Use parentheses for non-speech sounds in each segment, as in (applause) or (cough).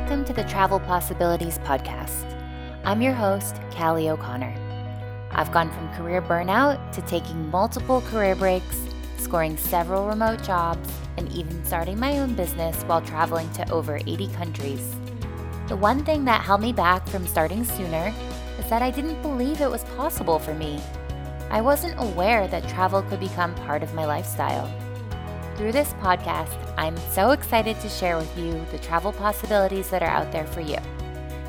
Welcome to the Travel Possibilities Podcast. I'm your host, Callie O'Connor. I've gone from career burnout to taking multiple career breaks, scoring several remote jobs, and even starting my own business while traveling to over 80 countries. The one thing that held me back from starting sooner is that I didn't believe it was possible for me. I wasn't aware that travel could become part of my lifestyle. Through this podcast, I'm so excited to share with you the travel possibilities that are out there for you.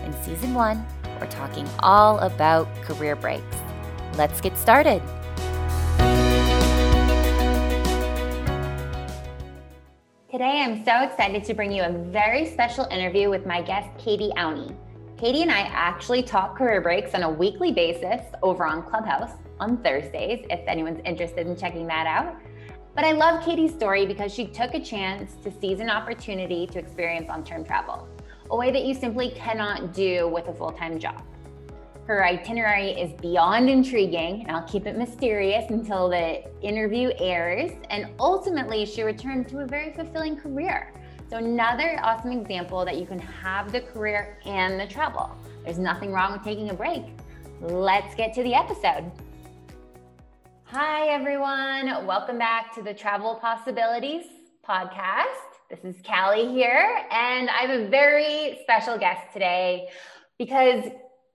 In season one, we're talking all about career breaks. Let's get started. Today, I'm so excited to bring you a very special interview with my guest, Katie Aune. Katie and I actually talk career breaks on a weekly basis over on Clubhouse on Thursdays, if anyone's interested in checking that out. But I love Katie's story because she took a chance to seize an opportunity to experience long term travel, a way that you simply cannot do with a full time job. Her itinerary is beyond intriguing, and I'll keep it mysterious until the interview airs. And ultimately, she returned to a very fulfilling career. So, another awesome example that you can have the career and the travel. There's nothing wrong with taking a break. Let's get to the episode. Hi, everyone. Welcome back to the Travel Possibilities podcast. This is Callie here, and I have a very special guest today because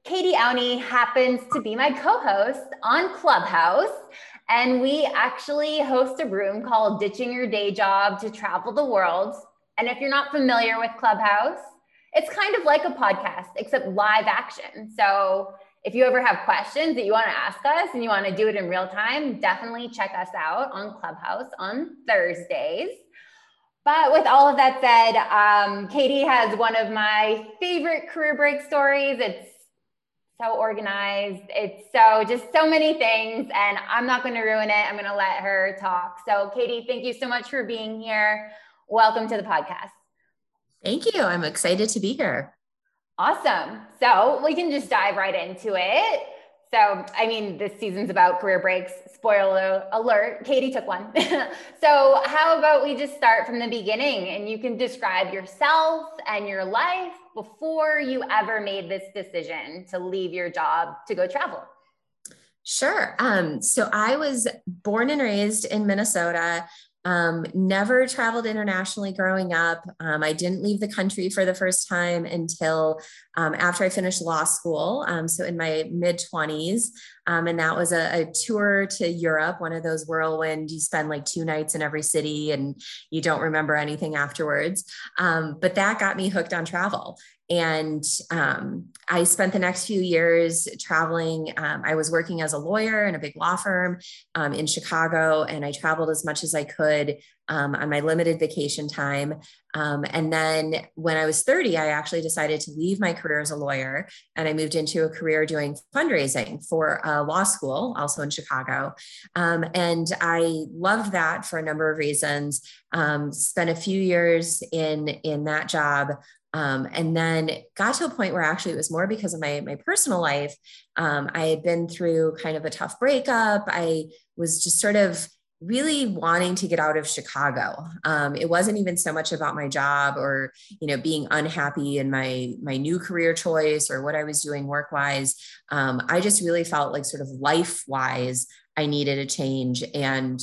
Katie Aune happens to be my co host on Clubhouse. And we actually host a room called Ditching Your Day Job to Travel the World. And if you're not familiar with Clubhouse, it's kind of like a podcast, except live action. So if you ever have questions that you want to ask us and you want to do it in real time, definitely check us out on Clubhouse on Thursdays. But with all of that said, um, Katie has one of my favorite career break stories. It's so organized. It's so just so many things, and I'm not going to ruin it. I'm going to let her talk. So, Katie, thank you so much for being here. Welcome to the podcast. Thank you. I'm excited to be here. Awesome. So we can just dive right into it. So, I mean, this season's about career breaks. Spoiler alert, Katie took one. (laughs) so, how about we just start from the beginning and you can describe yourself and your life before you ever made this decision to leave your job to go travel? Sure. Um, so, I was born and raised in Minnesota. Um, never traveled internationally growing up. Um, I didn't leave the country for the first time until um, after I finished law school. Um, so in my mid 20s. Um, and that was a, a, tour to Europe, one of those whirlwind, you spend like two nights in every city and you don't remember anything afterwards. Um, but that got me hooked on travel. And um, I spent the next few years traveling. Um, I was working as a lawyer in a big law firm um, in Chicago, and I traveled as much as I could um, on my limited vacation time. Um, and then when I was 30, I actually decided to leave my career as a lawyer and I moved into a career doing fundraising for a law school, also in Chicago. Um, and I loved that for a number of reasons. spent a few years in, in that job um, and then got to a point where actually it was more because of my, my personal life. Um, I had been through kind of a tough breakup. I was just sort of really wanting to get out of Chicago. Um, it wasn't even so much about my job or, you know, being unhappy in my, my new career choice or what I was doing work wise. Um, I just really felt like sort of life wise, I needed a change and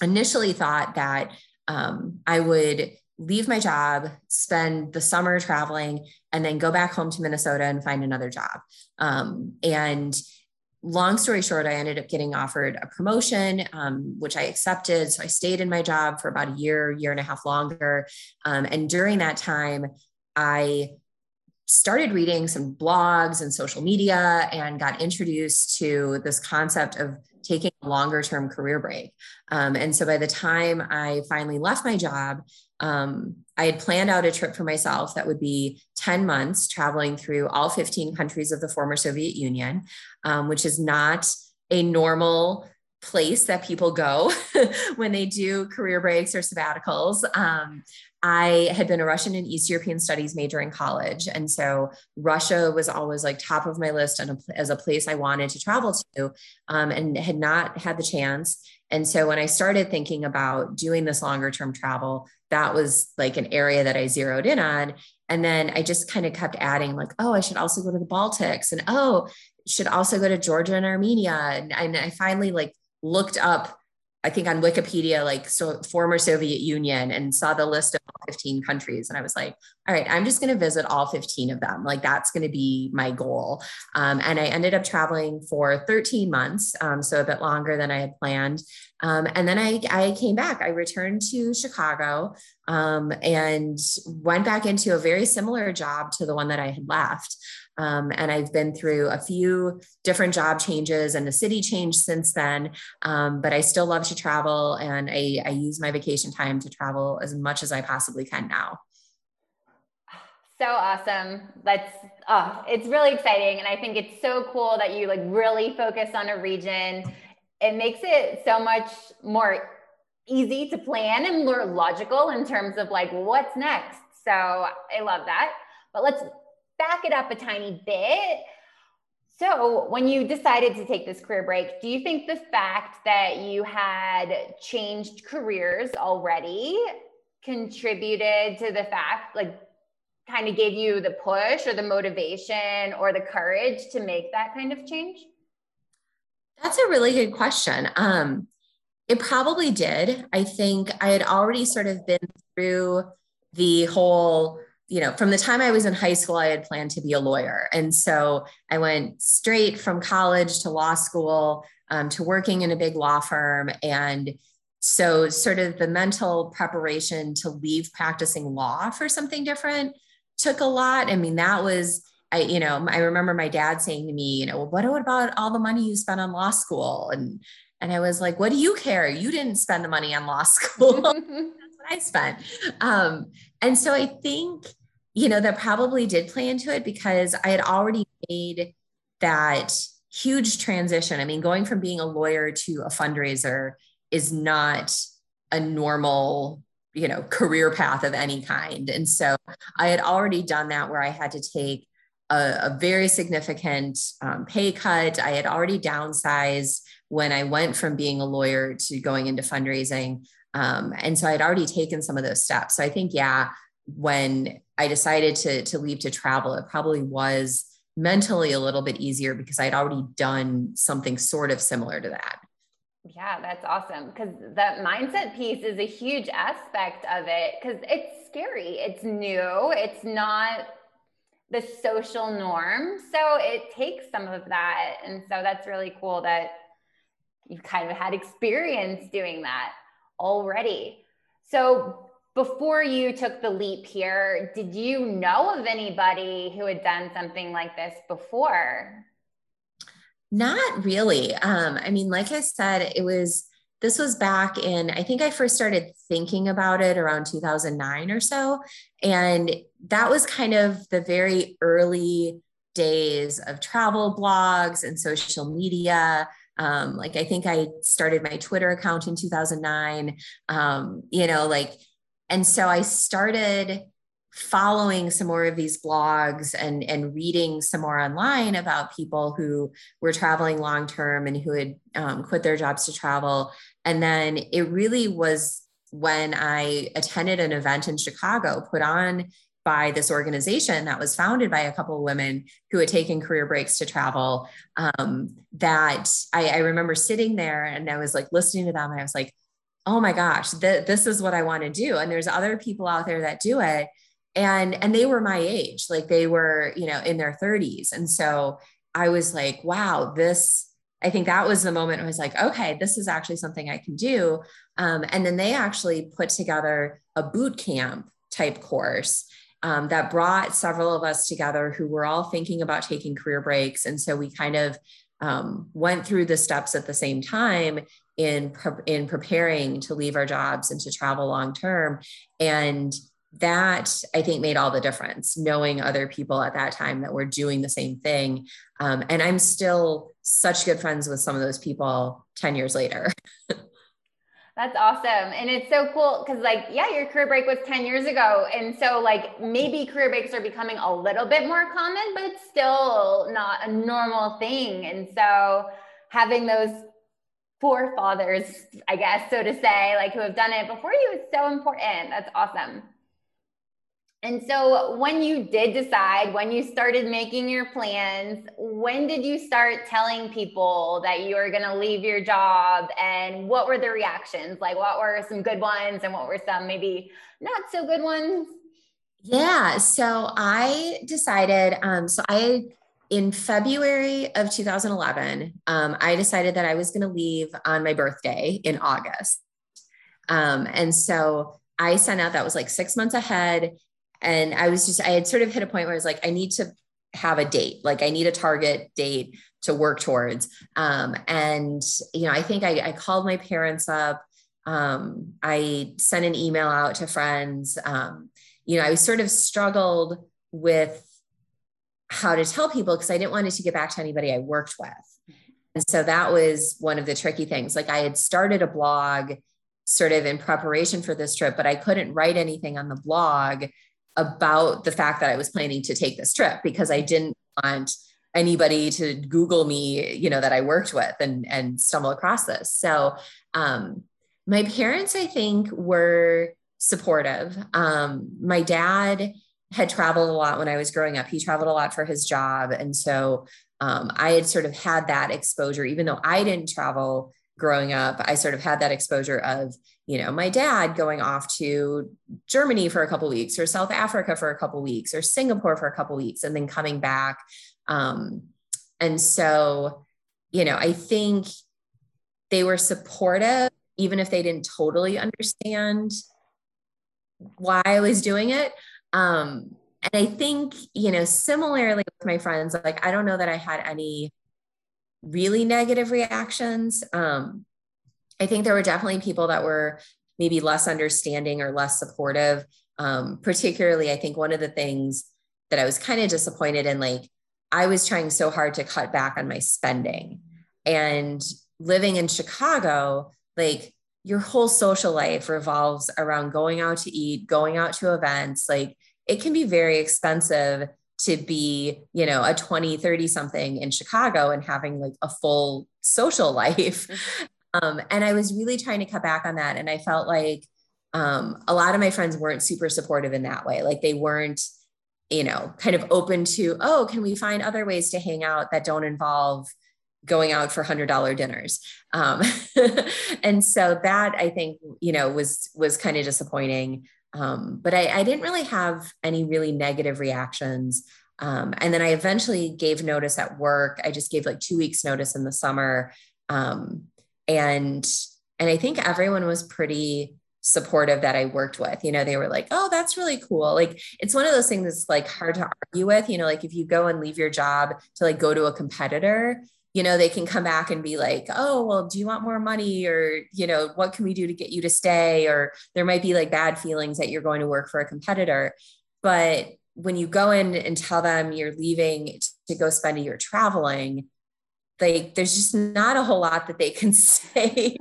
initially thought that um, I would leave my job, spend the summer traveling, and then go back home to Minnesota and find another job. Um, and long story short, I ended up getting offered a promotion, um, which I accepted. So I stayed in my job for about a year, year and a half longer. Um, and during that time, I started reading some blogs and social media and got introduced to this concept of taking a longer term career break. Um, and so by the time I finally left my job, um, I had planned out a trip for myself that would be 10 months traveling through all 15 countries of the former Soviet Union, um, which is not a normal place that people go (laughs) when they do career breaks or sabbaticals. Um, I had been a Russian and East European studies major in college. And so Russia was always like top of my list and as a place I wanted to travel to um, and had not had the chance. And so when I started thinking about doing this longer term travel, that was like an area that I zeroed in on. And then I just kind of kept adding, like, oh, I should also go to the Baltics and oh, should also go to Georgia and Armenia. And, and I finally like looked up I think on Wikipedia, like so former Soviet Union and saw the list of 15 countries. And I was like, all right, I'm just going to visit all 15 of them. Like that's going to be my goal. Um, and I ended up traveling for 13 months, um, so a bit longer than I had planned. Um, and then I, I came back. I returned to Chicago um, and went back into a very similar job to the one that I had left. Um, and I've been through a few different job changes and a city change since then. Um, but I still love to travel and I, I use my vacation time to travel as much as I possibly can now. So awesome. That's oh, it's really exciting. And I think it's so cool that you like really focus on a region. It makes it so much more easy to plan and more logical in terms of like what's next. So I love that. But let's back it up a tiny bit. So, when you decided to take this career break, do you think the fact that you had changed careers already contributed to the fact, like, kind of gave you the push or the motivation or the courage to make that kind of change? That's a really good question. Um, it probably did. I think I had already sort of been through the whole you know, from the time I was in high school, I had planned to be a lawyer. And so I went straight from college to law school um, to working in a big law firm. And so, sort of the mental preparation to leave practicing law for something different took a lot. I mean, that was, I, you know, I remember my dad saying to me, you know, well, what about all the money you spent on law school? And and I was like, what do you care? You didn't spend the money on law (laughs) school. (laughs) That's what I spent. Um, and so I think you know, that probably did play into it because I had already made that huge transition. I mean, going from being a lawyer to a fundraiser is not a normal, you know, career path of any kind. And so I had already done that where I had to take a, a very significant um, pay cut. I had already downsized when I went from being a lawyer to going into fundraising. Um, and so I had already taken some of those steps. So I think, yeah, when I decided to, to leave to travel, it probably was mentally a little bit easier because I'd already done something sort of similar to that. Yeah, that's awesome. Because that mindset piece is a huge aspect of it because it's scary. It's new. It's not the social norm. So it takes some of that. And so that's really cool that you've kind of had experience doing that already. So before you took the leap here, did you know of anybody who had done something like this before? Not really. Um, I mean, like I said, it was this was back in, I think I first started thinking about it around 2009 or so. And that was kind of the very early days of travel blogs and social media. Um, like I think I started my Twitter account in 2009. Um, you know, like and so I started following some more of these blogs and and reading some more online about people who were traveling long term and who had um, quit their jobs to travel and then it really was when i attended an event in chicago put on by this organization that was founded by a couple of women who had taken career breaks to travel um, that I, I remember sitting there and i was like listening to them and i was like oh my gosh, th- this is what I want to do. And there's other people out there that do it. And, and they were my age, like they were, you know, in their 30s. And so I was like, wow, this, I think that was the moment I was like, okay, this is actually something I can do. Um, and then they actually put together a boot camp type course um, that brought several of us together who were all thinking about taking career breaks. And so we kind of um, went through the steps at the same time in pre- in preparing to leave our jobs and to travel long term. And that i think made all the difference knowing other people at that time that were doing the same thing. Um, and i'm still such good friends with some of those people 10 years later (laughs) That's awesome. And it's so cool because, like, yeah, your career break was 10 years ago. And so, like, maybe career breaks are becoming a little bit more common, but it's still not a normal thing. And so, having those forefathers, I guess, so to say, like who have done it before you is so important. That's awesome. And so, when you did decide, when you started making your plans, when did you start telling people that you were going to leave your job? And what were the reactions? Like, what were some good ones and what were some maybe not so good ones? Yeah. So, I decided, um, so I, in February of 2011, um, I decided that I was going to leave on my birthday in August. Um, and so, I sent out that was like six months ahead and I was just, I had sort of hit a point where I was like, I need to have a date, like I need a target date to work towards. Um, and, you know, I think I, I called my parents up. Um, I sent an email out to friends. Um, you know, I sort of struggled with how to tell people because I didn't want it to get back to anybody I worked with. And so that was one of the tricky things. Like I had started a blog sort of in preparation for this trip, but I couldn't write anything on the blog about the fact that I was planning to take this trip because I didn't want anybody to Google me, you know, that I worked with and and stumble across this. So um, my parents, I think, were supportive. Um, my dad had traveled a lot when I was growing up. He traveled a lot for his job, and so um, I had sort of had that exposure, even though I didn't travel growing up. I sort of had that exposure of you know, my dad going off to Germany for a couple weeks or South Africa for a couple weeks or Singapore for a couple weeks and then coming back. Um, and so, you know, I think they were supportive, even if they didn't totally understand why I was doing it. Um, and I think, you know, similarly with my friends, like, I don't know that I had any really negative reactions. Um, I think there were definitely people that were maybe less understanding or less supportive. Um, particularly, I think one of the things that I was kind of disappointed in, like, I was trying so hard to cut back on my spending. And living in Chicago, like, your whole social life revolves around going out to eat, going out to events. Like, it can be very expensive to be, you know, a 20, 30 something in Chicago and having like a full social (laughs) life. Um, and I was really trying to cut back on that. And I felt like um, a lot of my friends weren't super supportive in that way. Like they weren't, you know, kind of open to, oh, can we find other ways to hang out that don't involve going out for hundred dollar dinners. Um, (laughs) and so that I think, you know, was, was kind of disappointing. Um, but I, I, didn't really have any really negative reactions. Um, and then I eventually gave notice at work. I just gave like two weeks notice in the summer. Um, and and i think everyone was pretty supportive that i worked with you know they were like oh that's really cool. Like it's one of those things that's like hard to argue with you know like if you go and leave your job to like go to a competitor you know they can come back and be like oh well do you want more money? Or you know what can we do to get you to stay? Or there might be like bad feelings that you're going to work for a competitor. But when you go in and tell them you're leaving to go spend a year traveling like there's just not a whole lot that they can (laughs) say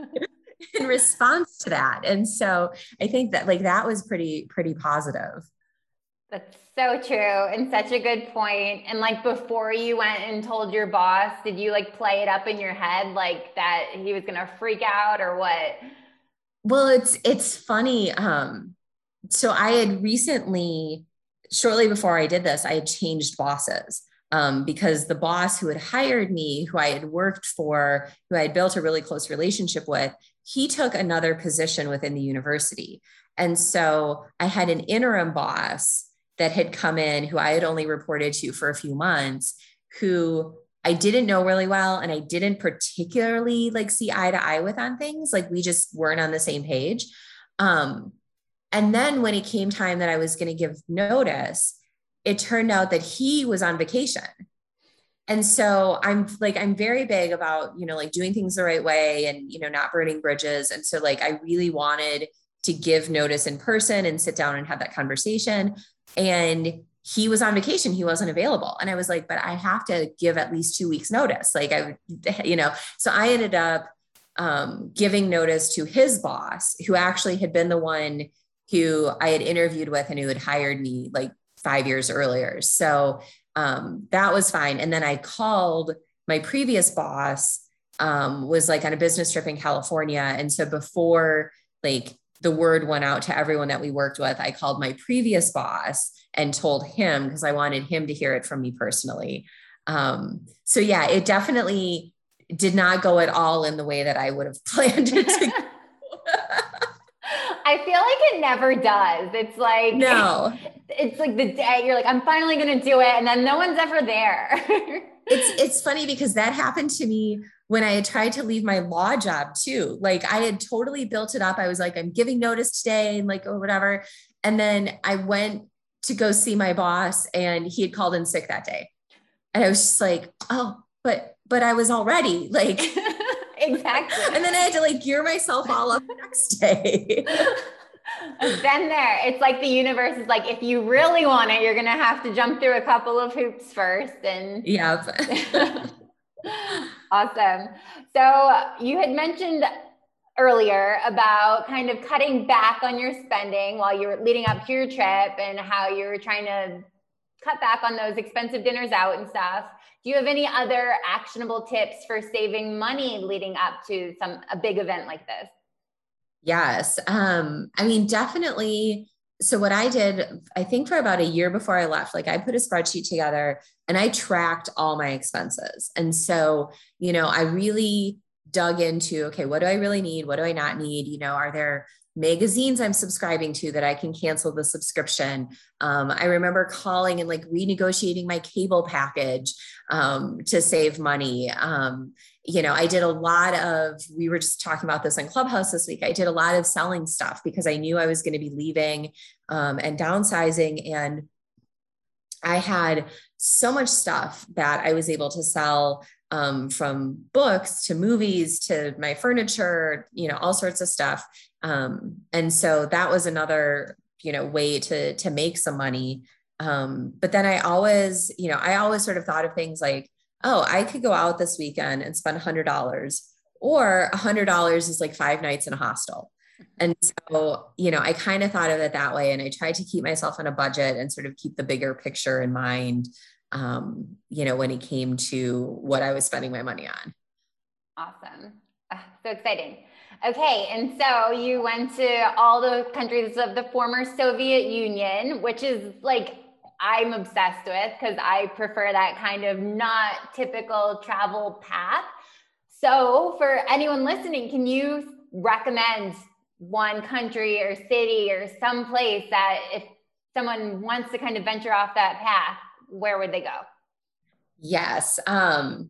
in response to that. And so i think that like that was pretty pretty positive. That's so true and such a good point. And like before you went and told your boss did you like play it up in your head like that he was gonna freak out or what? Well it's it's funny um so i had recently shortly before i did this i had changed bosses um, because the boss who had hired me, who I had worked for, who I had built a really close relationship with, he took another position within the university. And so I had an interim boss that had come in who I had only reported to for a few months, who I didn't know really well and I didn't particularly like see eye to eye with on things. Like we just weren't on the same page. Um, and then when it came time that I was going to give notice, it turned out that he was on vacation. And so I'm like, I'm very big about, you know, like doing things the right way and, you know, not burning bridges. And so, like, I really wanted to give notice in person and sit down and have that conversation. And he was on vacation, he wasn't available. And I was like, but I have to give at least two weeks notice. Like, I, (laughs) you know, so I ended up um, giving notice to his boss, who actually had been the one who I had interviewed with and who had hired me like five years earlier. So um, that was fine. And then I called my previous boss um, was like on a business trip in California. And so before like the word went out to everyone that we worked with, I called my previous boss and told him because I wanted him to hear it from me personally. Um, so yeah, it definitely did not go at all in the way that I would have (laughs) planned it to. I feel like it never does. It's like no. (laughs) It's like the day you're like, I'm finally gonna do it, and then no one's ever there. (laughs) it's it's funny because that happened to me when I had tried to leave my law job too. Like I had totally built it up. I was like, I'm giving notice today, and like or whatever. And then I went to go see my boss, and he had called in sick that day. And I was just like, oh, but but I was already like (laughs) (laughs) exactly. And then I had to like gear myself all up the next day. (laughs) Been there. It's like the universe is like, if you really want it, you're gonna have to jump through a couple of hoops first. And yeah. (laughs) awesome. So you had mentioned earlier about kind of cutting back on your spending while you were leading up to your trip and how you were trying to cut back on those expensive dinners out and stuff. Do you have any other actionable tips for saving money leading up to some a big event like this? Yes. Um, I mean, definitely. So, what I did, I think for about a year before I left, like I put a spreadsheet together and I tracked all my expenses. And so, you know, I really dug into okay, what do I really need? What do I not need? You know, are there magazines I'm subscribing to that I can cancel the subscription. Um, I remember calling and like renegotiating my cable package um, to save money. Um, you know, I did a lot of, we were just talking about this on Clubhouse this week. I did a lot of selling stuff because I knew I was going to be leaving um, and downsizing. And I had so much stuff that I was able to sell um, from books to movies to my furniture, you know, all sorts of stuff. Um, and so that was another, you know, way to to make some money. Um, but then I always, you know, I always sort of thought of things like, oh, I could go out this weekend and spend hundred dollars, or a hundred dollars is like five nights in a hostel. And so, you know, I kind of thought of it that way. And I tried to keep myself on a budget and sort of keep the bigger picture in mind, um, you know, when it came to what I was spending my money on. Awesome. Uh, so exciting. Okay, and so you went to all the countries of the former Soviet Union, which is like I'm obsessed with because I prefer that kind of not typical travel path. So, for anyone listening, can you recommend one country or city or some place that if someone wants to kind of venture off that path, where would they go? Yes. Um,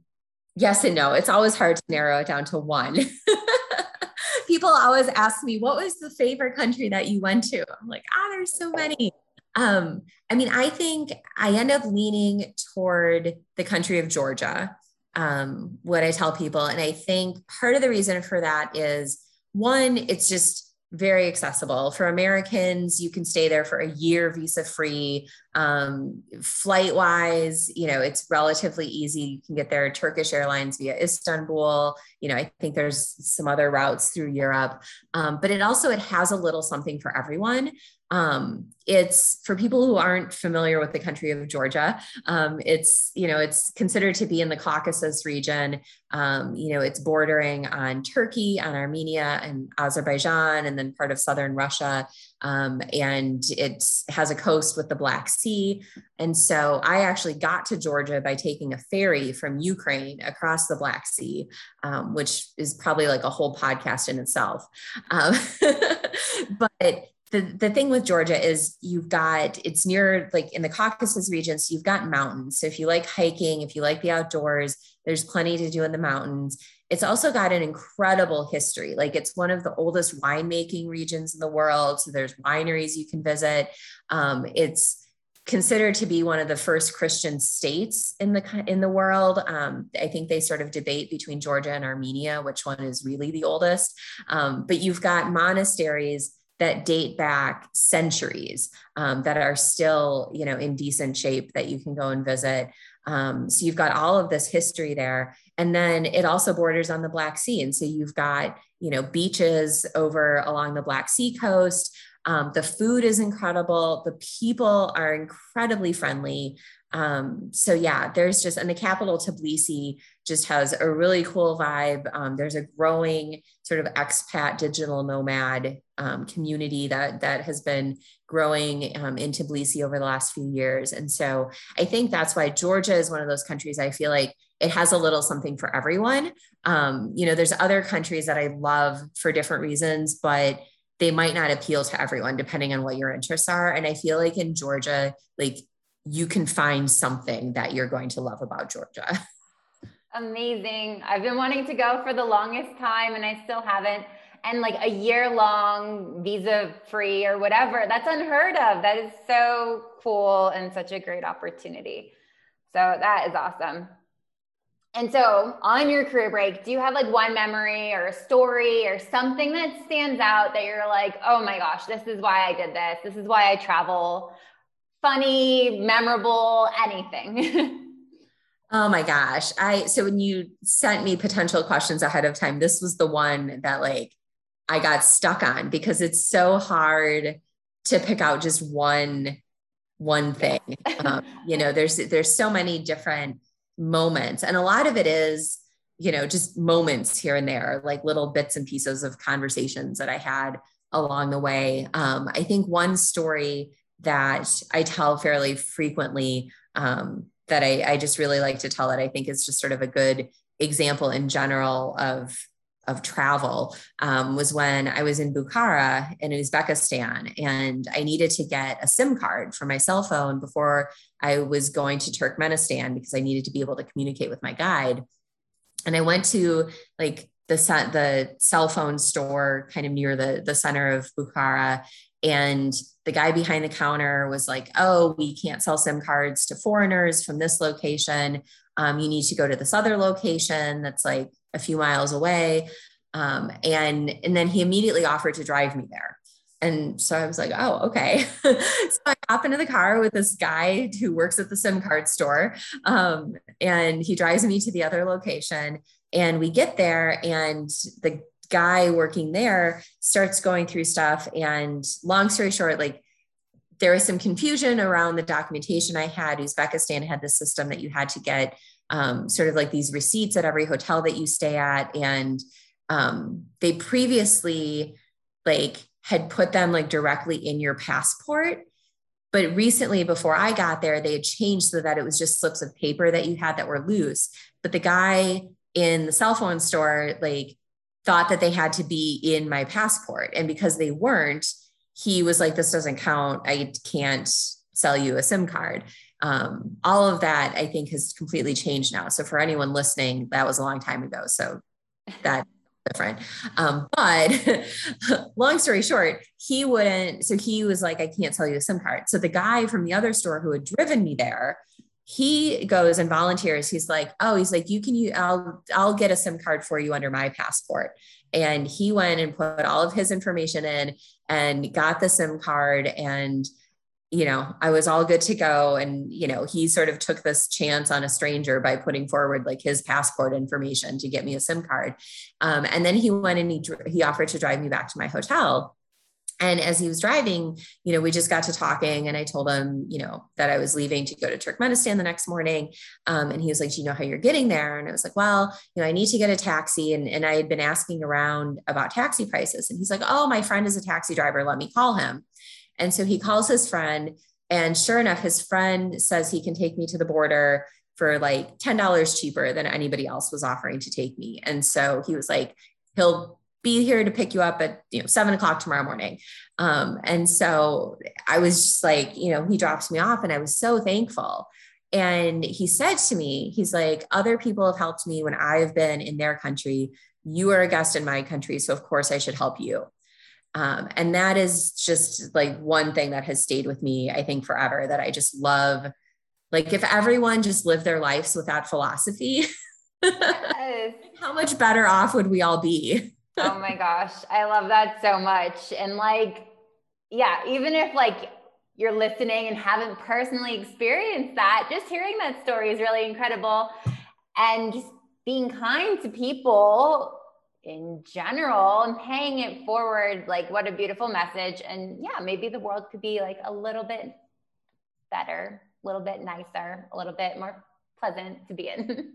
yes and no. It's always hard to narrow it down to one. (laughs) people always ask me, what was the favorite country that you went to? I'm like, ah, there's so many. Um, I mean, I think I end up leaning toward the country of Georgia, um, what I tell people. And I think part of the reason for that is one, it's just very accessible for Americans. You can stay there for a year visa free. Um, flight wise, you know, it's relatively easy. You can get there Turkish Airlines via Istanbul. You know, I think there's some other routes through Europe, um, but it also it has a little something for everyone. Um, it's for people who aren't familiar with the country of Georgia. Um, it's you know it's considered to be in the Caucasus region. Um, you know it's bordering on Turkey, on Armenia, and Azerbaijan, and then part of southern Russia. Um, and it has a coast with the Black Sea. And so I actually got to Georgia by taking a ferry from Ukraine across the Black Sea, um, which is probably like a whole podcast in itself. Um, (laughs) but the, the thing with Georgia is you've got it's near like in the Caucasus region, so you've got mountains. So if you like hiking, if you like the outdoors, there's plenty to do in the mountains. It's also got an incredible history. Like it's one of the oldest winemaking regions in the world. So there's wineries you can visit. Um, it's considered to be one of the first Christian states in the in the world. Um, I think they sort of debate between Georgia and Armenia, which one is really the oldest. Um, but you've got monasteries that date back centuries um, that are still you know in decent shape that you can go and visit um, so you've got all of this history there and then it also borders on the black sea and so you've got you know beaches over along the black sea coast Um, the food is incredible. The people are incredibly friendly. Um, so yeah, there's just, and the capital Tbilisi just has a really cool vibe. Um, there's a growing sort of expat digital nomad um, community that that has been growing um, in Tbilisi over the last few years, and so I think that's why Georgia is one of those countries. I feel like it has a little something for everyone. Um, you know, there's other countries that I love for different reasons, but they might not appeal to everyone depending on what your interests are. And I feel like in Georgia, like you can find something that you're going to love about Georgia. (laughs) Amazing. I've been wanting to go for the longest time and I still haven't. And like a year long visa free or whatever, that's unheard of. That is so cool and such a great opportunity. So that is awesome. And so, on your career break, do you have like one memory or a story or something that stands out that you're like, oh my gosh, this is why I did this. This is why I travel funny, memorable, anything. (laughs) oh my gosh. I so when you sent me potential questions ahead of time, this was the one that like I got stuck on because it's so hard to pick out just one one thing. (laughs) Um, you know, there's there's so many different moments and a lot of it is you know just moments here and there like little bits and pieces of conversations that i had along the way um, i think one story that I tell fairly frequently um, that I, I just really like to tell it. I think is just sort of a good example in general of of travel um, was when I was in Bukhara in Uzbekistan, and I needed to get a SIM card for my cell phone before I was going to Turkmenistan because I needed to be able to communicate with my guide. And I went to like the the cell phone store kind of near the the center of Bukhara, and the guy behind the counter was like, Oh, we can't sell SIM cards to foreigners from this location. Um, you need to go to this other location that's like a few miles away. Um, and, and then he immediately offered to drive me there. And so I was like, oh, okay. (laughs) so I hop into the car with this guy who works at the SIM card store. Um, and he drives me to the other location. And we get there, and the guy working there starts going through stuff. And long story short, like there was some confusion around the documentation I had. Uzbekistan had this system that you had to get um, sort of like these receipts at every hotel that you stay at. And um, they previously like had put them like directly in your passport. But recently, before I got there, they had changed so that it was just slips of paper that you had that were loose. But the guy in the cell phone store, like, thought that they had to be in my passport. And because they weren't, he was like, this doesn't count. I can't sell you a SIM card. Um, all of that I think has completely changed now. So for anyone listening, that was a long time ago. So (laughs) that different. Um, but (laughs) long story short, he wouldn't. So he was like, I can't sell you a SIM card. So the guy from the other store who had driven me there he goes and volunteers. He's like, oh, he's like, you can use, I'll, I'll get a SIM card for you under my passport. And he went and put all of his information in and got the SIM card. And, you know, I was all good to go. And, you know, he sort of took this chance on a stranger by putting forward like his passport information to get me a SIM card. Um, and then he went and he, he offered to drive me back to my hotel and as he was driving, you know, we just got to talking, and I told him, you know, that I was leaving to go to Turkmenistan the next morning. Um, and he was like, "Do you know how you're getting there?" And I was like, "Well, you know, I need to get a taxi." And, and I had been asking around about taxi prices, and he's like, "Oh, my friend is a taxi driver. Let me call him." And so he calls his friend, and sure enough, his friend says he can take me to the border for like $10 cheaper than anybody else was offering to take me. And so he was like, he'll be here to pick you up at you know seven o'clock tomorrow morning. Um, and so i was just like you know he drops me off and i was so thankful. And he said to me he's like other people have helped me when i've been in their country. You are a guest in my country so of course i should help you. Um, and that is just like one thing that has stayed with me i think forever that i just love like if everyone just lived their lives with that philosophy (laughs) yes. how much better off would we all be oh my gosh, I love that so much. And like, yeah, even if like you're listening and haven't personally experienced that, just hearing that story is really incredible. And just being kind to people in general and paying it forward like what a beautiful message and yeah maybe the world could be like a little bit better a little bit nicer a little bit more pleasant to be in.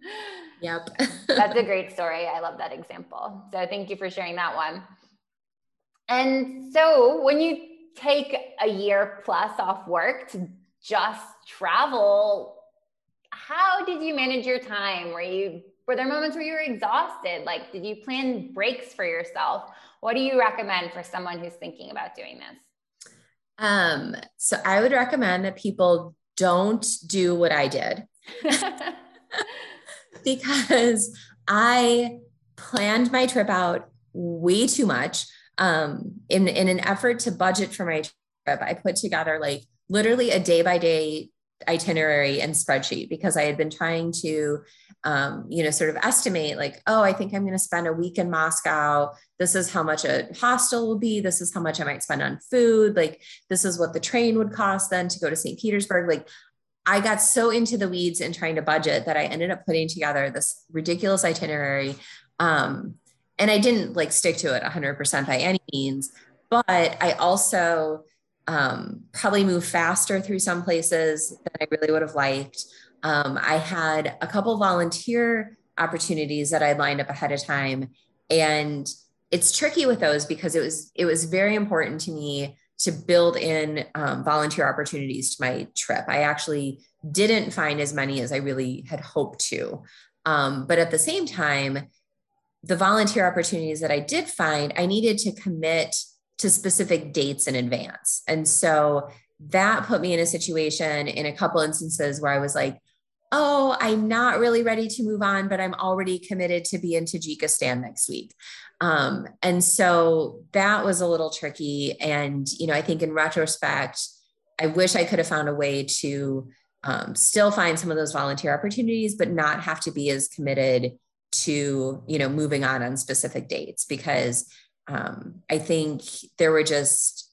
Yep. (laughs) That's a (laughs) great story. I love that example. So thank you for sharing that one. And so when you take a year plus off work to just travel how did you manage your time? Were you were there moments where you were exhausted? Like, did you plan breaks for yourself? What do you recommend for someone who's thinking about doing this? Um, so I would recommend that people don't do what I did (laughs) because I planned my trip out way too much. Um, in, in an effort to budget for my trip, I put together like literally a day by day itinerary and spreadsheet because I had been trying to, um, you know, sort of estimate like, oh, I think I'm going to spend a week in Moscow. This is how much a hostel will be. This is how much I might spend on food. Like, this is what the train would cost then to go to St. Petersburg. Like, I got so into the weeds and trying to budget that I ended up putting together this ridiculous itinerary. Um, and I didn't like stick to it 100% by any means, but I also, um, probably move faster through some places than I really would have liked. Um, I had a couple volunteer opportunities that I lined up ahead of time, and it's tricky with those because it was it was very important to me to build in um, volunteer opportunities to my trip. I actually didn't find as many as I really had hoped to, um, but at the same time, the volunteer opportunities that I did find, I needed to commit to specific dates in advance. And so that put me in a situation in a couple instances where I was like, oh, I'm not really ready to move on, but I'm already committed to be in Tajikistan next week. Um, and so that was a little tricky. And, you know, I think in retrospect, I wish I could have found a way to um, still find some of those volunteer opportunities, but not have to be as committed to, you know, moving on on specific dates because um, I think there were just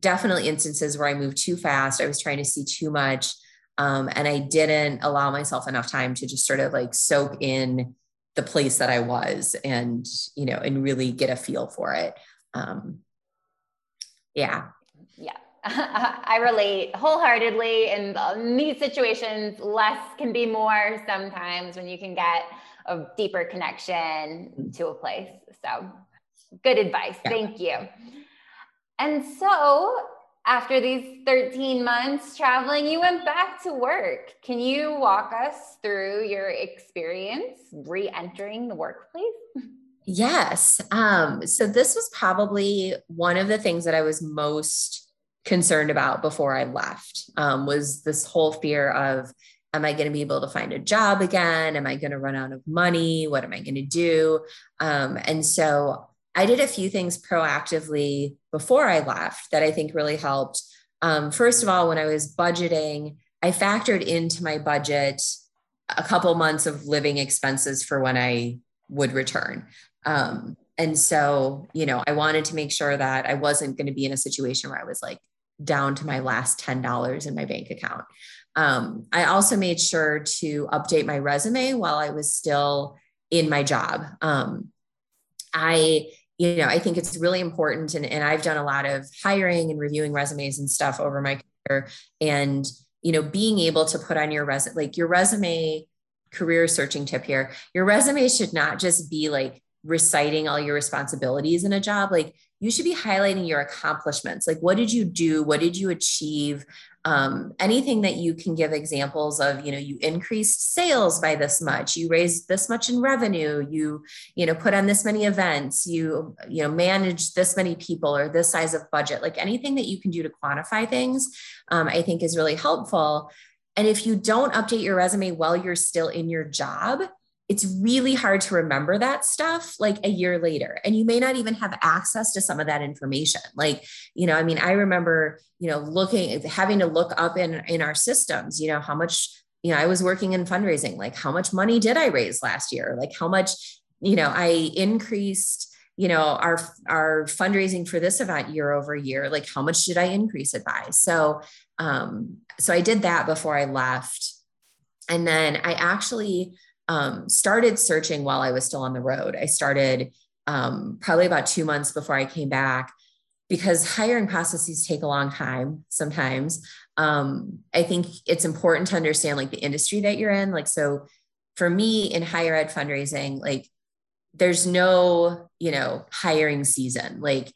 definitely instances where I moved too fast. I was trying to see too much. Um, and I didn't allow myself enough time to just sort of like soak in the place that I was and, you know, and really get a feel for it. Um, yeah. Yeah. (laughs) I relate wholeheartedly in these situations. Less can be more sometimes when you can get a deeper connection to a place. So Good advice. Yeah. Thank you. And so, after these 13 months traveling, you went back to work. Can you walk us through your experience re entering the workplace? Yes. Um, so, this was probably one of the things that I was most concerned about before I left um, was this whole fear of am I going to be able to find a job again? Am I going to run out of money? What am I going to do? Um, and so I did a few things proactively before I left that I think really helped. Um, first of all, when I was budgeting, I factored into my budget a couple months of living expenses for when I would return. Um, and so, you know, I wanted to make sure that I wasn't going to be in a situation where I was like down to my last $10 in my bank account. Um, I also made sure to update my resume while I was still in my job. Um, I you know, I think it's really important. And, and I've done a lot of hiring and reviewing resumes and stuff over my career. And, you know, being able to put on your resume, like your resume career searching tip here, your resume should not just be like reciting all your responsibilities in a job. Like you should be highlighting your accomplishments. Like, what did you do? What did you achieve? Um, anything that you can give examples of you know you increased sales by this much you raised this much in revenue you you know put on this many events you you know manage this many people or this size of budget like anything that you can do to quantify things um, i think is really helpful. And if you don't update your resume while you're still in your job it's really hard to remember that stuff like a year later and you may not even have access to some of that information. Like you know i mean i remember you know looking having to look up in in our systems you know how much you know i was working in fundraising like how much money did i raise last year? Like how much you know i increased you know our our fundraising for this event year over year like how much did i increase it by? So um so i did that before i left. And then i actually um, started searching while I was still on the road. I started um, probably about two months before I came back because hiring processes take a long time sometimes. Um, I think it's important to understand like the industry that you're in. Like, so for me in higher ed fundraising, like there's no, you know, hiring season. Like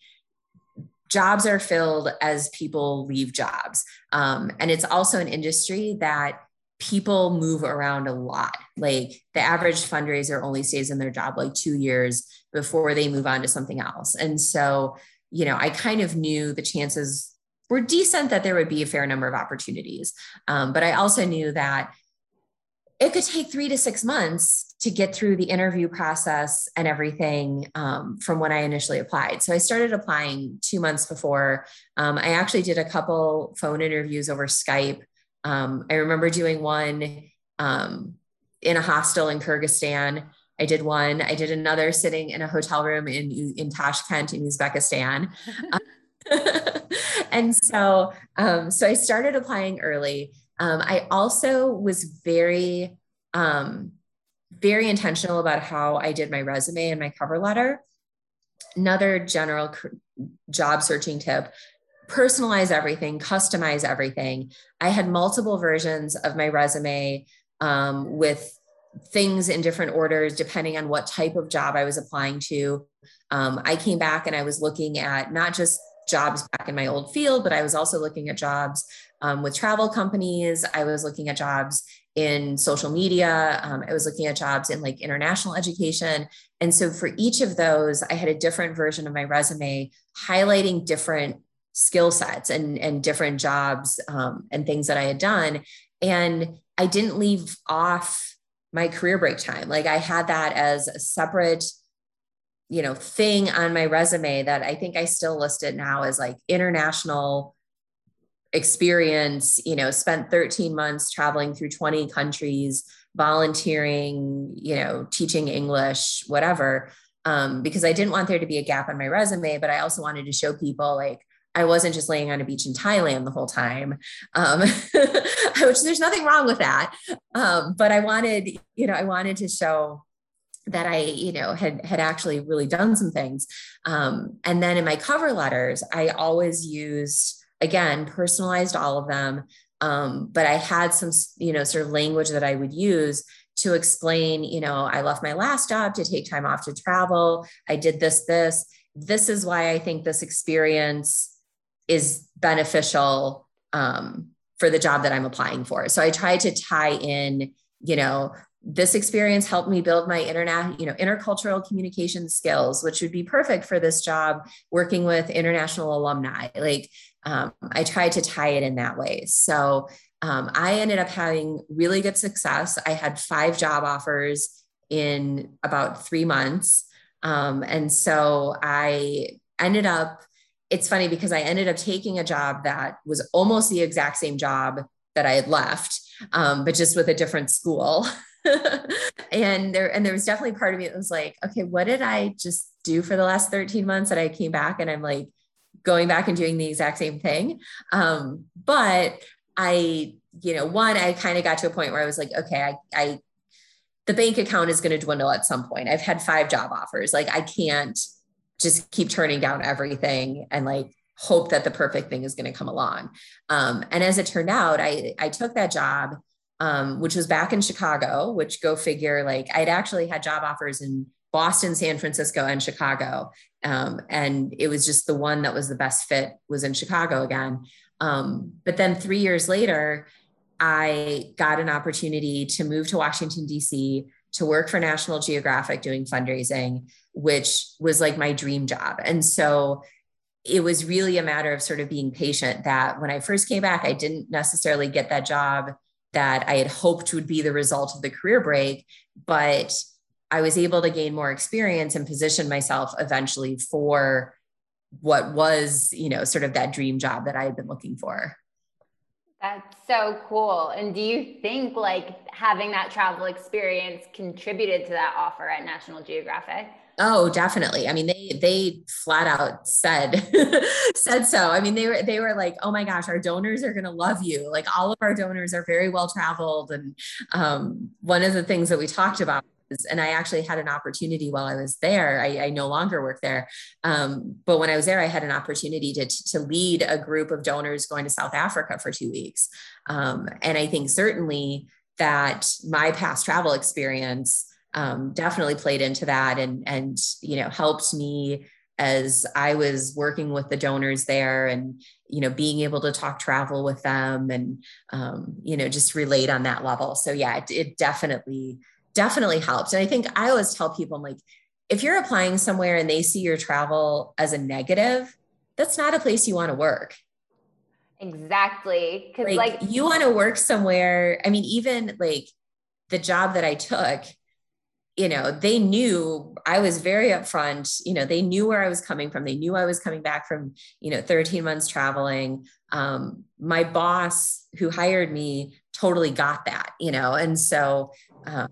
jobs are filled as people leave jobs. Um, and it's also an industry that people move around a lot. Like the average fundraiser only stays in their job like two years before they move on to something else. And so, you know, I kind of knew the chances were decent that there would be a fair number of opportunities. Um, but I also knew that it could take three to six months to get through the interview process and everything um, from when I initially applied. So I started applying two months before. Um, I actually did a couple phone interviews over Skype. Um, I remember doing one um, in a hostel in Kyrgyzstan. I did one. I did another sitting in a hotel room in in Tashkent in Uzbekistan. (laughs) (laughs) and so, um, so I started applying early. Um, I also was very, um, very intentional about how I did my resume and my cover letter. Another general job searching tip personalize everything, customize everything. I had multiple versions of my resume um, with things in different orders depending on what type of job I was applying to. Um, I came back and I was looking at not just jobs back in my old field, but I was also looking at jobs um, with travel companies. I was looking at jobs in social media. Um, I was looking at jobs in like international education. And so for each of those, I had a different version of my resume highlighting different skill sets and, and different jobs um, and things that I had done. And I didn't leave off my career break time. Like I had that as a separate you know thing on my resume that I think I still list it now as like international experience, you know, spent 13 months traveling through 20 countries, volunteering, you know, teaching English, whatever. Um, because I didn't want there to be a gap on my resume, but I also wanted to show people like I wasn't just laying on a beach in Thailand the whole time, um, (laughs) which there's nothing wrong with that. Um, but I wanted, you know, I wanted to show that I, you know, had had actually really done some things. Um, and then in my cover letters, I always used again personalized all of them. Um, but I had some, you know, sort of language that I would use to explain, you know, I left my last job to take time off to travel. I did this, this. This is why I think this experience is beneficial um, for the job that I'm applying for. So I tried to tie in, you know, this experience helped me build my internet, you know, intercultural communication skills, which would be perfect for this job working with international alumni. Like um, I tried to tie it in that way. So um, I ended up having really good success. I had five job offers in about three months. Um, and so I ended up, it's funny because I ended up taking a job that was almost the exact same job that I had left, um, but just with a different school. (laughs) and there and there was definitely part of me that was like okay what did i just do for the last 13 months that i came back and i'm like going back and doing the exact same thing? Um, but i you know one i kind of got to a point where i was like okay i, I the bank account is going to dwindle at some point. I've had five job offers. Like i can't just keep turning down everything and like hope that the perfect thing is going to come along um, and as it turned out i i took that job um, which was back in Chicago, which go figure, like I'd actually had job offers in Boston, San Francisco, and Chicago. Um, and it was just the one that was the best fit was in Chicago again. Um, but then three years later, I got an opportunity to move to Washington, D.C. to work for National Geographic doing fundraising, which was like my dream job. And so it was really a matter of sort of being patient that when I first came back, I didn't necessarily get that job that I had hoped would be the result of the career break, but I was able to gain more experience and position myself eventually for what was, you know, sort of that dream job that I had been looking for. That's so cool. And do you think like having that travel experience contributed to that offer at National Geographic? Oh, definitely. I mean, they they flat out said (laughs) said so. I mean, they were they were like, "Oh my gosh, our donors are going to love you. Like all of our donors are very well traveled." And um, one of the things that we talked about and I actually had an opportunity while I was there. I, I no longer work there, um, but when I was there, I had an opportunity to to lead a group of donors going to South Africa for two weeks, um, and I think certainly that my past travel experience um, definitely played into that, and and you know helped me as I was working with the donors there and, you know, being able to talk travel with them and, um, you know, just relate on that level. So yeah, it, it definitely, definitely helped. And I think I always tell people, I'm like, if you're applying somewhere and they see your travel as a negative, that's not a place you want to work. Exactly. Cause like, like you want to work somewhere. I mean, even like the job that I took, you know, they knew I was very upfront. You know, they knew where I was coming from. They knew I was coming back from, you know, 13 months traveling. Um, my boss who hired me totally got that, you know, and so um,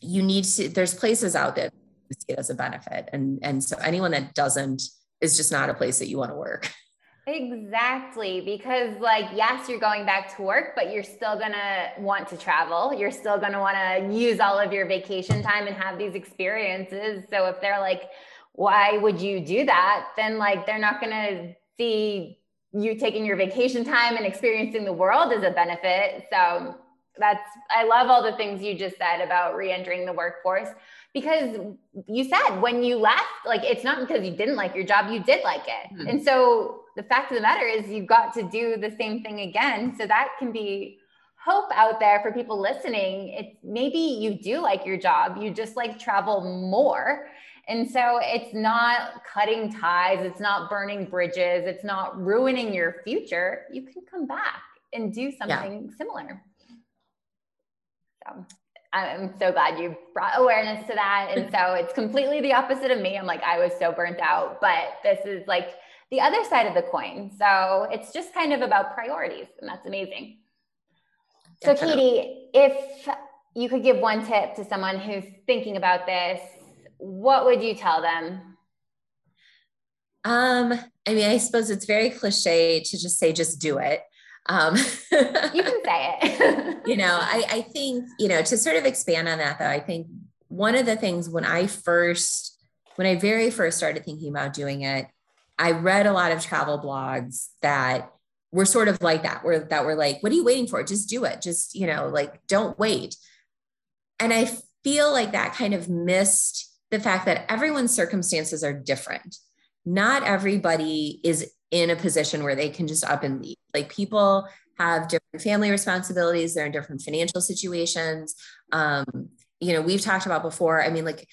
you need to, there's places out there that see it as a benefit. And, and so anyone that doesn't is just not a place that you want to work. (laughs) Exactly. Because, like, yes, you're going back to work, but you're still going to want to travel. You're still going to want to use all of your vacation time and have these experiences. So, if they're like, why would you do that? Then, like, they're not going to see you taking your vacation time and experiencing the world as a benefit. So, that's, I love all the things you just said about re entering the workforce because you said when you left, like, it's not because you didn't like your job, you did like it. Mm-hmm. And so, the fact of the matter is you've got to do the same thing again. So that can be hope out there for people listening. It's maybe you do like your job. You just like travel more. And so it's not cutting ties. It's not burning bridges. It's not ruining your future. You can come back and do something yeah. similar. So I'm so glad you brought awareness to that. And so it's completely the opposite of me. I'm like, I was so burnt out, but this is like the other side of the coin. So it's just kind of about priorities, and that's amazing. So, Katie, if you could give one tip to someone who's thinking about this, what would you tell them? Um, I mean, I suppose it's very cliche to just say, just do it. Um, you can say it. (laughs) you know, I, I think, you know, to sort of expand on that though, I think one of the things when I first, when I very first started thinking about doing it, I read a lot of travel blogs that were sort of like that, where that were like, what are you waiting for? Just do it. Just, you know, like don't wait. And I feel like that kind of missed the fact that everyone's circumstances are different. Not everybody is in a position where they can just up and leave. Like people have different family responsibilities, they're in different financial situations. Um, you know, we've talked about before. I mean, like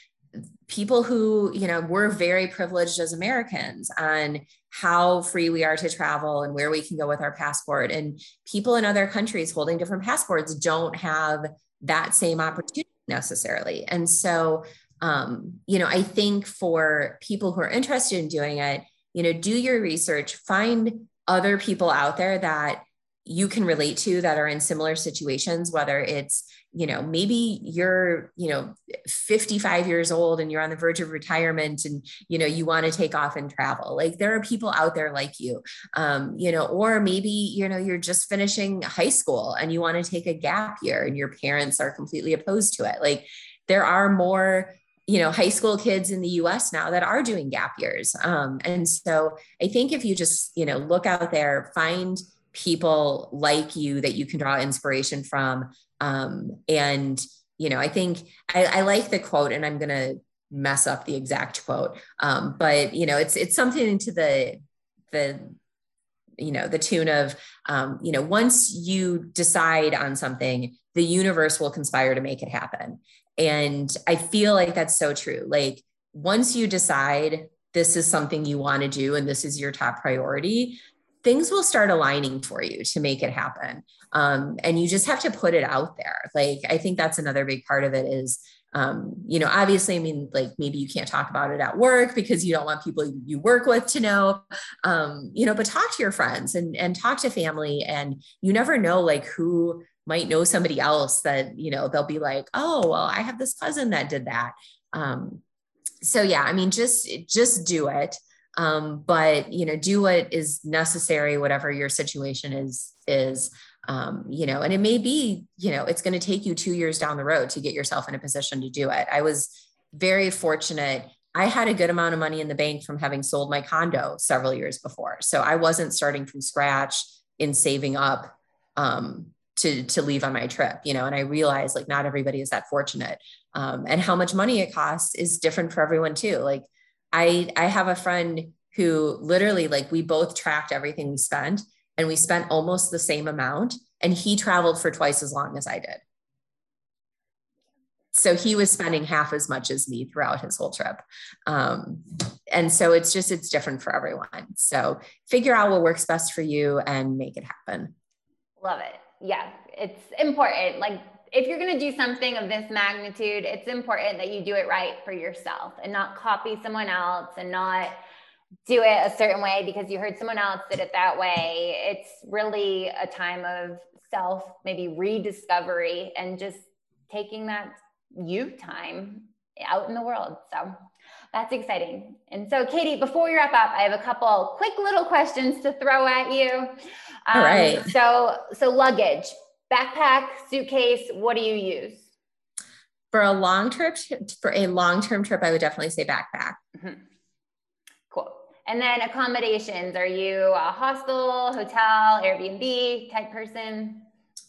people who you know we're very privileged as americans on how free we are to travel and where we can go with our passport. And people in other countries holding different passports don't have that same opportunity necessarily. And so um, you know i think for people who are interested in doing it you know do your research find other people out there that you can relate to that are in similar situations whether it's you know maybe you're you know 55 years old and you're on the verge of retirement and you know you want to take off and travel. Like there are people out there like you um, you know or maybe you know you're just finishing high school and you want to take a gap year and your parents are completely opposed to it. Like there are more you know high school kids in the us now that are doing gap years. Um, and so i think if you just you know look out there find people like you that you can draw inspiration from um, and you know i think I, I, like the quote and i'm going to mess up the exact quote. Um, but you know it's it's something to the the you know the tune of um, you know once you decide on something the universe will conspire to make it happen. And i feel like that's so true. Like once you decide this is something you want to do and this is your top priority things will start aligning for you to make it happen. Um, and you just have to put it out there. Like, I think that's another big part of it is, um, you know, obviously, I mean, like maybe you can't talk about it at work because you don't want people you work with to know, um, you know, but talk to your friends and, and talk to family. And you never know like who might know somebody else that, you know, they'll be like, oh, well, I have this cousin that did that. Um, so yeah, I mean, just, just do it. Um, but you know, do what is necessary, whatever your situation is, is, um, you know, and it may be, you know, it's going to take you two years down the road to get yourself in a position to do it. I was very fortunate. I had a good amount of money in the bank from having sold my condo several years before. So I wasn't starting from scratch in saving up um, to to leave on my trip you know and i realized like not everybody is that fortunate um, and how much money it costs is different for everyone too like i i have a friend who literally like we both tracked everything we spent and we spent almost the same amount and he traveled for twice as long as i did. So he was spending half as much as me throughout his whole trip. Um, and so it's just it's different for everyone. So figure out what works best for you and make it happen. Love it. Yeah, it's important. Like if you're going to do something of this magnitude, it's important that you do it right for yourself and not copy someone else and not do it a certain way because you heard someone else did it that way. It's really a time of self, maybe rediscovery and just taking that you time out in the world. So that's exciting. And so, Katie, before we wrap up, I have a couple quick little questions to throw at you. Um, All right. So, so luggage, backpack, suitcase. What do you use? For a long trip, for a long term trip, I would definitely say backpack. Mm-hmm. Cool. And then accommodations. Are you a hostel, hotel, Airbnb type person?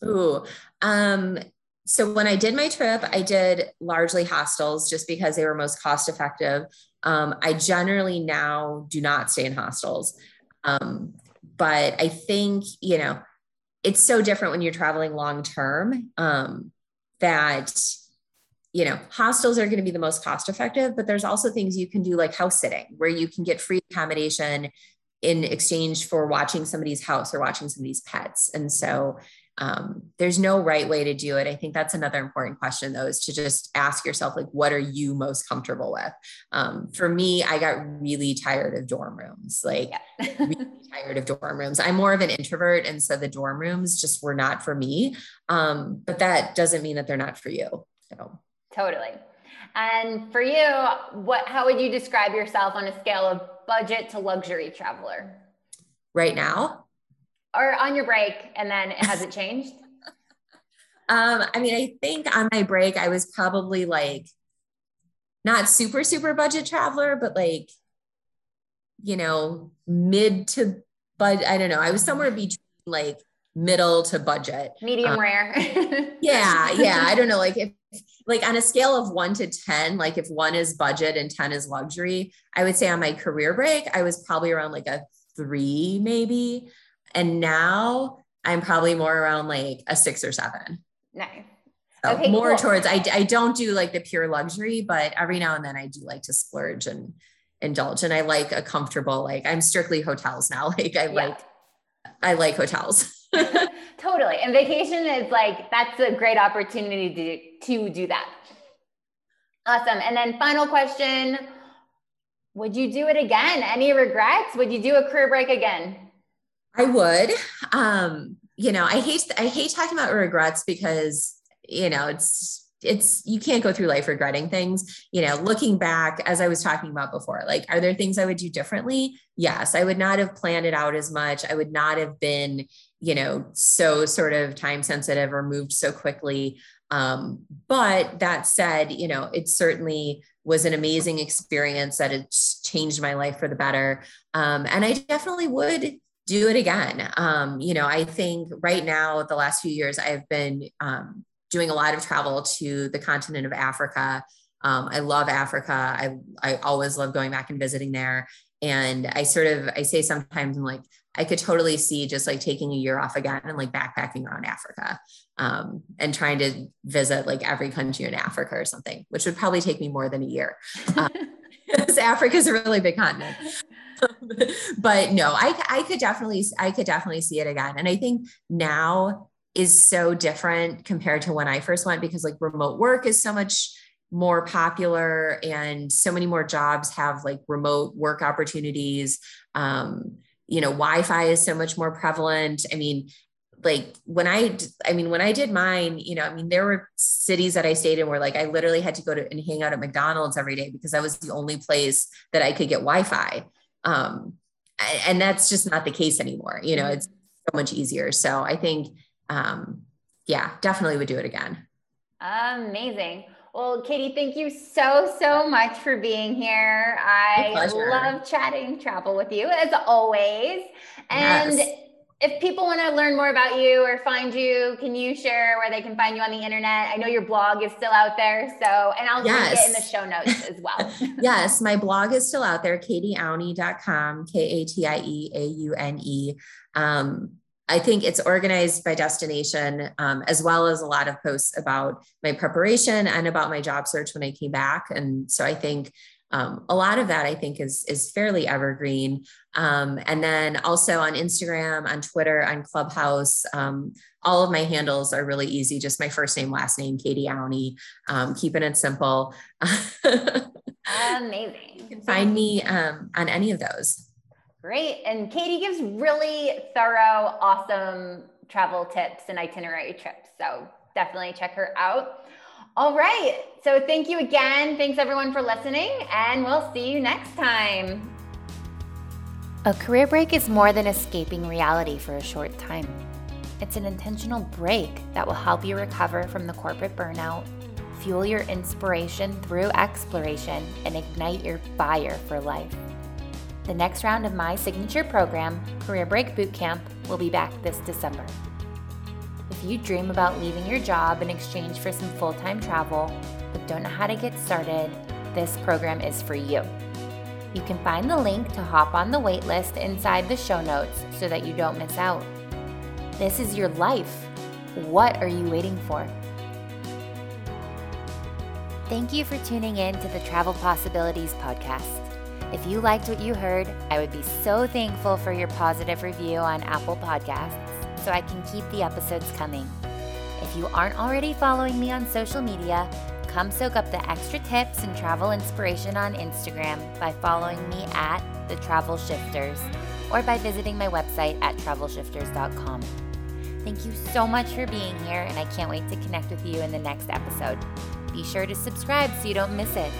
Ooh, um, so when I did my trip, I did largely hostels just because they were most cost effective. Um, I generally now do not stay in hostels. Um, but I think, you know, it's so different when you're traveling long term um, that, you know, hostels are going to be the most cost effective, but there's also things you can do like house sitting where you can get free accommodation in exchange for watching somebody's house or watching somebody's pets. And so, um, there's no right way to do it. I think that's another important question though is to just ask yourself like what are you most comfortable with? Um, for me i got really tired of dorm rooms like yeah. (laughs) really tired of dorm rooms. I'm more of an introvert and so the dorm rooms just were not for me. Um, but that doesn't mean that they're not for you so totally. And for you what how would you describe yourself on a scale of budget to luxury traveler? Right now or on your break and then it has it changed? (laughs) um, I mean, I think on my break, I was probably like not super, super budget traveler, but like, you know, mid to but I don't know. I was somewhere between like middle to budget. Medium um, rare. (laughs) yeah, yeah. I don't know. Like if like on a scale of one to 10, like if one is budget and 10 is luxury, I would say on my career break, I was probably around like a three, maybe. And now I'm probably more around like a six or seven. Nice. So okay, more cool. towards I, I don't do like the pure luxury, but every now and then I do like to splurge and indulge. And I like a comfortable, like I'm strictly hotels now. (laughs) Like I yeah. like I like hotels. (laughs) totally. And vacation is like that's a great opportunity to, to do that. Awesome. And then final question. Would you do it again? Any regrets? Would you do a career break again? I would. Um, you know, I hate I hate talking about regrets because you know it's it's you can't go through life regretting things. You know looking back as i was talking about before like are there things i would do differently? Yes i would not have planned it out as much. I would not have been you know so sort of time sensitive or moved so quickly. Um, but that said you know it certainly was an amazing experience that it's changed my life for the better. Um, and i definitely would do it again. Um, you know, I think right now, the last few years, I've been um, doing a lot of travel to the continent of Africa. Um, I love Africa. I, I always love going back and visiting there. And I sort of, I say sometimes I'm like, I could totally see just like taking a year off again and like backpacking around Africa um, and trying to visit like every country in Africa or something, which would probably take me more than a year. (laughs) Um, (laughs) because Africa is a really big continent. (laughs) but no, I, I could definitely, I could definitely see it again. And I think now is so different compared to when I first went because like remote work is so much more popular and so many more jobs have like remote work opportunities. Um, you know, Wi-Fi is so much more prevalent. I mean, like when I, I mean, when I did mine, you know, I mean, there were cities that I stayed in where like I literally had to go to and hang out at McDonald's every day because that was the only place that I could get Wi Fi. Um, and that's just not the case anymore. You know, it's so much easier. So I think, um, yeah, definitely would do it again. Amazing. Well, Katie, thank you so, so much for being here. I love chatting travel with you as always. And yes if people want to learn more about you or find you, can you share where they can find you on the internet? I know your blog is still out there. So, and I'll yes. link it in the show (laughs) notes as well. (laughs) yes, my blog is still out there, katieaune.com, K A T I E A U N E. Um, I think it's organized by destination, um, as well as a lot of posts about my preparation and about my job search when I came back. And so I think um, a lot of that I think is is fairly evergreen. Um, and then also on Instagram, on Twitter, on Clubhouse, um, all of my handles are really easy. Just my first name, last name, Katie Aune. Um, keeping it simple. Amazing. (laughs) You can find me um, on any of those. Great. And Katie gives really thorough, awesome travel tips and itinerary trips. So definitely check her out. All right. So thank you again. Thanks everyone for listening, and we'll see you next time. A career break is more than escaping reality for a short time. It's an intentional break that will help you recover from the corporate burnout, fuel your inspiration through exploration, and ignite your fire for life. The next round of my signature program, Career Break Bootcamp, will be back this December. If you dream about leaving your job in exchange for some full time travel, but don't know how to get started, this program is for you. You can find the link to hop on the waitlist inside the show notes so that you don't miss out. This is your life. What are you waiting for? Thank you for tuning in to the Travel Possibilities podcast. If you liked what you heard, I would be so thankful for your positive review on Apple Podcasts so I can keep the episodes coming. If you aren't already following me on social media, come soak up the extra tips and travel inspiration on Instagram by following me at The Travel Shifters or by visiting my website at travelshifters.com. Thank you so much for being here, and I can't wait to connect with you in the next episode. Be sure to subscribe so you don't miss it.